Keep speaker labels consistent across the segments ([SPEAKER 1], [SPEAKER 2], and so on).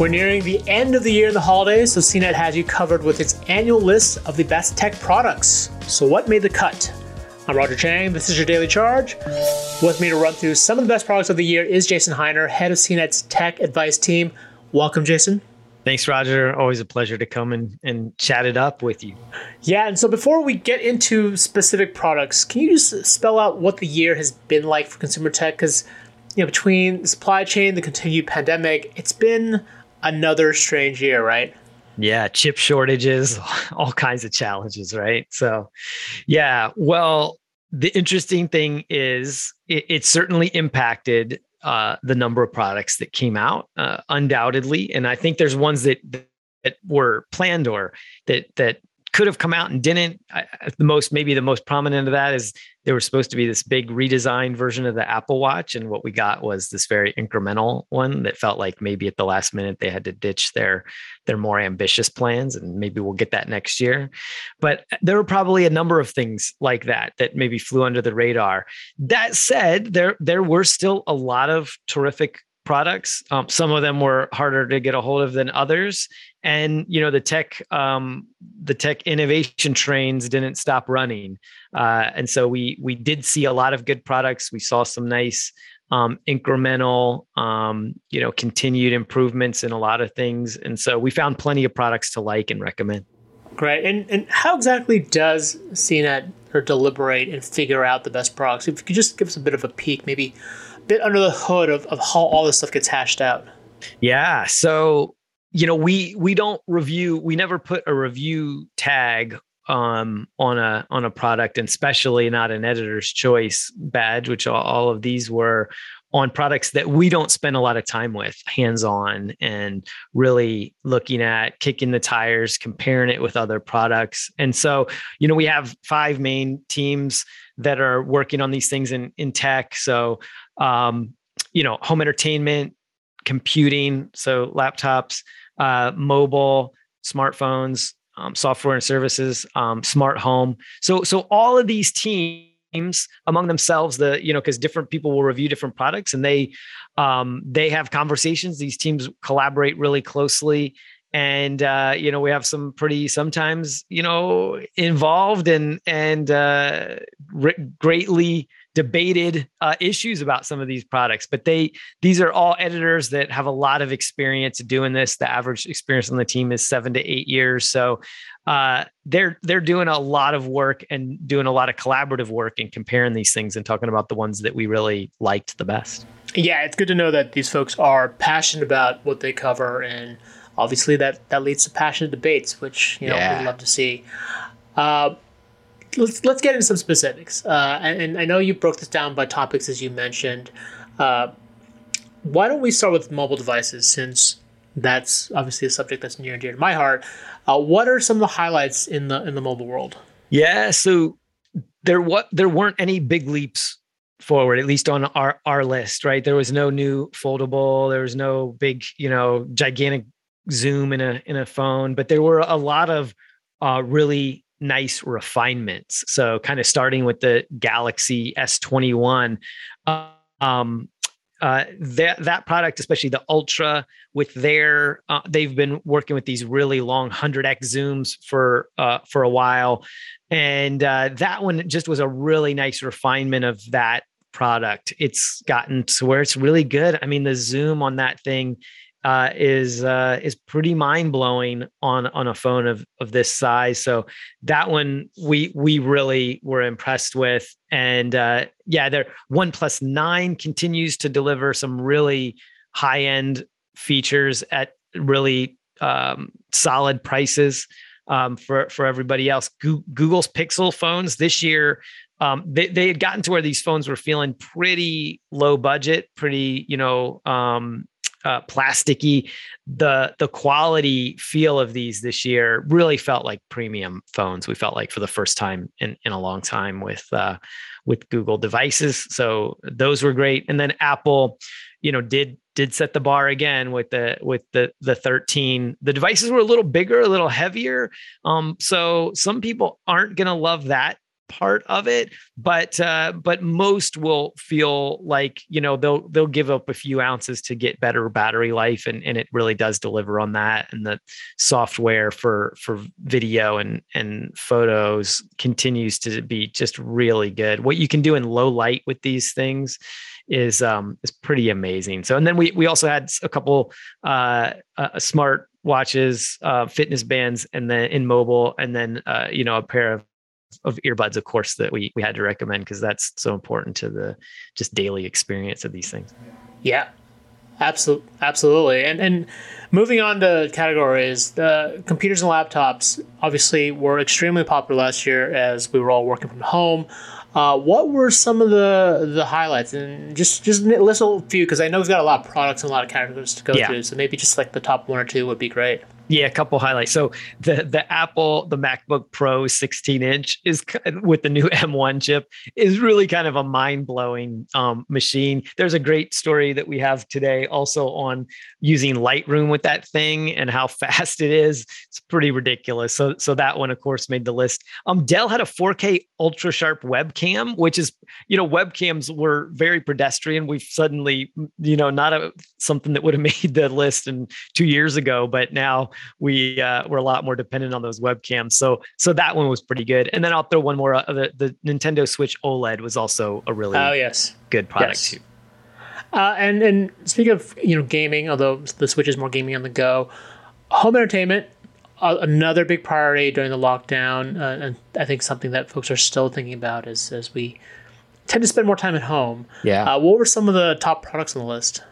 [SPEAKER 1] We're nearing the end of the year and the holidays, so CNET has you covered with its annual list of the best tech products. So what made the cut? I'm Roger Cheng. This is your daily charge. With me to run through some of the best products of the year is Jason Hiner, head of CNET's tech advice team. Welcome, Jason.
[SPEAKER 2] Thanks, Roger. Always a pleasure to come and, and chat it up with you.
[SPEAKER 1] Yeah, and so before we get into specific products, can you just spell out what the year has been like for consumer tech? Because you know, between the supply chain, the continued pandemic, it's been another strange year, right?
[SPEAKER 2] Yeah, chip shortages, all kinds of challenges, right? So, yeah, well, the interesting thing is it, it certainly impacted uh, the number of products that came out, uh, undoubtedly, and I think there's ones that that were planned or that that could have come out and didn't. I, the most, maybe the most prominent of that is there was supposed to be this big redesigned version of the Apple Watch, and what we got was this very incremental one that felt like maybe at the last minute they had to ditch their their more ambitious plans, and maybe we'll get that next year. But there were probably a number of things like that that maybe flew under the radar. That said, there there were still a lot of terrific products. Um, some of them were harder to get a hold of than others, and you know the tech um, the tech innovation trains didn't stop running, uh, and so we we did see a lot of good products. We saw some nice um, incremental, um, you know, continued improvements in a lot of things, and so we found plenty of products to like and recommend.
[SPEAKER 1] Great. And and how exactly does CNET or deliberate and figure out the best products? If you could just give us a bit of a peek, maybe a bit under the hood of, of how all this stuff gets hashed out.
[SPEAKER 2] Yeah. So, you know, we we don't review, we never put a review tag um, on a on a product, and especially not an editor's choice badge, which all, all of these were on products that we don't spend a lot of time with hands on and really looking at kicking the tires comparing it with other products. And so you know we have five main teams that are working on these things in in tech. So um, you know, home entertainment, computing, so laptops, uh, mobile, smartphones, um, software and services, um, smart home. So, so all of these teams among themselves, the you know, because different people will review different products, and they um, they have conversations. These teams collaborate really closely, and uh, you know we have some pretty sometimes you know involved and and uh, greatly debated uh, issues about some of these products but they these are all editors that have a lot of experience doing this. The average experience on the team is seven to eight years. So uh, they're they're doing a lot of work and doing a lot of collaborative work and comparing these things and talking about the ones that we really liked the best.
[SPEAKER 1] Yeah it's good to know that these folks are passionate about what they cover and obviously that that leads to passionate debates which you know yeah. we'd love to see. Uh, let's let's get into some specifics. Uh, and, and, I know you broke this down by topics as you mentioned. Uh, why don't we start with mobile devices since that's obviously a subject that's near and dear to my heart. Uh, what are some of the highlights in the in the mobile world?
[SPEAKER 2] Yeah, so there what there weren't any big leaps forward at least on our our list right there was no new foldable there was no big you know gigantic zoom in a in a phone but there were a lot of uh, really nice refinements. So, kind of starting with the Galaxy S21, um, uh, that that product, especially the Ultra, with their uh, they've been working with these really long 100x zooms for uh, for a while, and uh, that one just was a really nice refinement of that product. It's gotten to where it's really good. I mean, the zoom on that thing uh, is uh, is pretty mind blowing on on a phone of of this size. So that one we we really were impressed with, and uh, yeah, their OnePlus Nine continues to deliver some really high end features at really um, solid prices um, for for everybody else. Google's Pixel phones this year um, they, they had gotten to where these phones were feeling pretty low budget, pretty, you know, um, uh, plasticky. The the quality feel of these this year really felt like premium phones. We felt like for the first time in, in a long time with uh, with Google devices. So those were great. And then Apple, you know, did did set the bar again with the with the the 13 the devices were a little bigger a little heavier um so some people aren't going to love that part of it but uh but most will feel like you know they'll they'll give up a few ounces to get better battery life and and it really does deliver on that and the software for for video and and photos continues to be just really good. What you can do in low light with these things is um is pretty amazing. So and then we we also had a couple uh, uh smart watches uh fitness bands and then in mobile and then uh you know a pair of of earbuds, of course, that we we had to recommend because that's so important to the just daily experience of these things.
[SPEAKER 1] Yeah, absolutely, absolutely. And and moving on to categories, the computers and laptops obviously were extremely popular last year as we were all working from home. Uh, what were some of the the highlights? And just just list a few because I know we've got a lot of products and a lot of categories to go yeah. through. So maybe just like the top one or two would be great.
[SPEAKER 2] Yeah, a couple highlights. So the the Apple, the MacBook Pro 16 inch is with the new M1 chip is really kind of a mind blowing um, machine. There's a great story that we have today also on using Lightroom with that thing and how fast it is. It's pretty ridiculous. So so that one of course made the list. Um, Dell had a 4K ultra sharp webcam, which is you know webcams were very pedestrian. We've suddenly you know not a something that would have made the list in two years ago, but now we uh, were a lot more dependent on those webcams. So so that one was pretty good. And then I'll throw one more. Uh, the, the Nintendo Switch OLED was also a really
[SPEAKER 1] oh yes
[SPEAKER 2] good product yes. too.
[SPEAKER 1] Uh, and and speaking of you know gaming, although the Switch is more gaming on the go, home entertainment uh, another big priority during the lockdown, uh, and I think something that folks are still thinking about is as we tend to spend more time at home.
[SPEAKER 2] Yeah.
[SPEAKER 1] Uh, what were some of the top products on the list?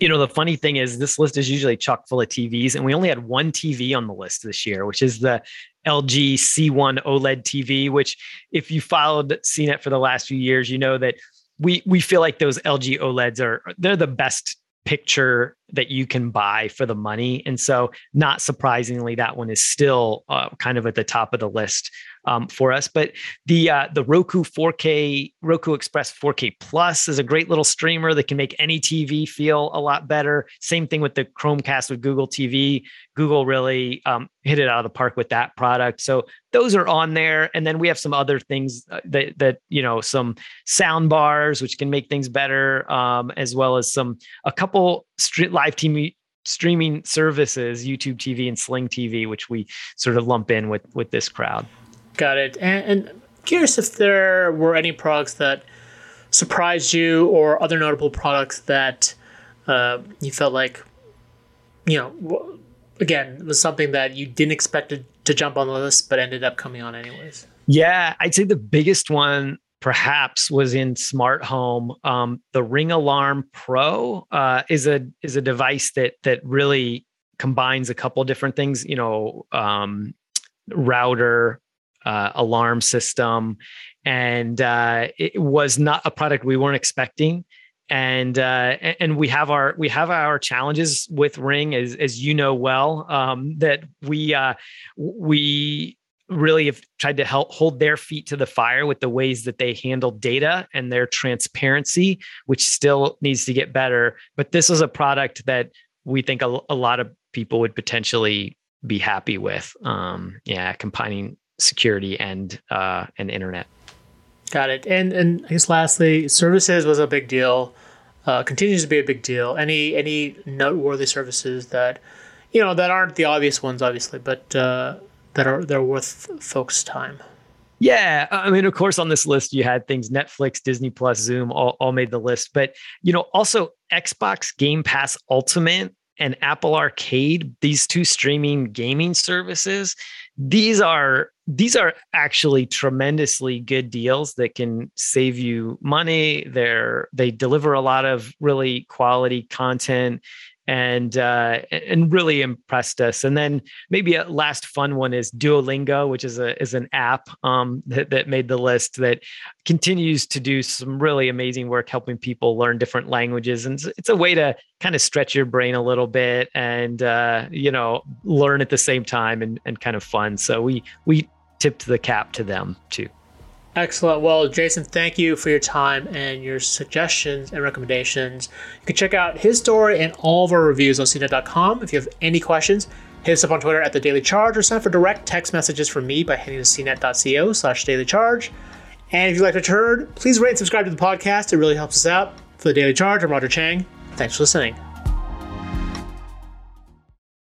[SPEAKER 2] You know the funny thing is this list is usually chock full of tvs and we only had one tv on the list this year which is the lg c1 oled tv which if you followed cnet for the last few years you know that we we feel like those lg oleds are they're the best picture that you can buy for the money and so not surprisingly that one is still uh, kind of at the top of the list um, for us. But the uh, the Roku 4K Roku Express 4K Plus is a great little streamer that can make any TV feel a lot better. Same thing with the Chromecast with Google TV. Google really um, hit it out of the park with that product. So those are on there, and then we have some other things uh, that that you know some sound bars which can make things better, um, as well as some a couple live TV streaming services, YouTube TV and Sling TV, which we sort of lump in with with this crowd.
[SPEAKER 1] Got it. And, and curious if there were any products that surprised you or other notable products that uh, you felt like, you know, again, was something that you didn't expect to, to jump on the list, but ended up coming on anyways.
[SPEAKER 2] Yeah, I'd say the biggest one perhaps was in smart home. Um, the Ring Alarm Pro uh, is a is a device that that really combines a couple different things. You know, um, router, uh, alarm system, and uh, it was not a product we weren't expecting. And uh, and we have our we have our challenges with Ring, as as you know well, um, that we uh, we really have tried to help hold their feet to the fire with the ways that they handle data and their transparency, which still needs to get better. But this is a product that we think a, a lot of people would potentially be happy with. Um, yeah, combining security and uh, and internet.
[SPEAKER 1] Got it. And and I guess lastly, services was a big deal. Uh, continues to be a big deal. Any any noteworthy services that you know that aren't the obvious ones, obviously, but uh, that are they're worth folks' time.
[SPEAKER 2] Yeah, I mean, of course, on this list you had things Netflix, Disney Plus, Zoom, all, all made the list. But you know, also Xbox Game Pass Ultimate and Apple Arcade, these two streaming gaming services, these are these are actually tremendously good deals that can save you money they're they deliver a lot of really quality content and uh, and really impressed us. And then maybe a last fun one is Duolingo, which is a is an app um, that that made the list that continues to do some really amazing work helping people learn different languages, and it's a way to kind of stretch your brain a little bit and uh, you know learn at the same time and and kind of fun. So we we tipped the cap to them too.
[SPEAKER 1] Excellent. Well, Jason, thank you for your time and your suggestions and recommendations. You can check out his story and all of our reviews on cnet.com. If you have any questions, hit us up on Twitter at The Daily Charge or send for direct text messages from me by heading to cnet.co slash daily charge. And if you like what you heard, please rate and subscribe to the podcast. It really helps us out. For The Daily Charge, I'm Roger Cheng. Thanks for listening.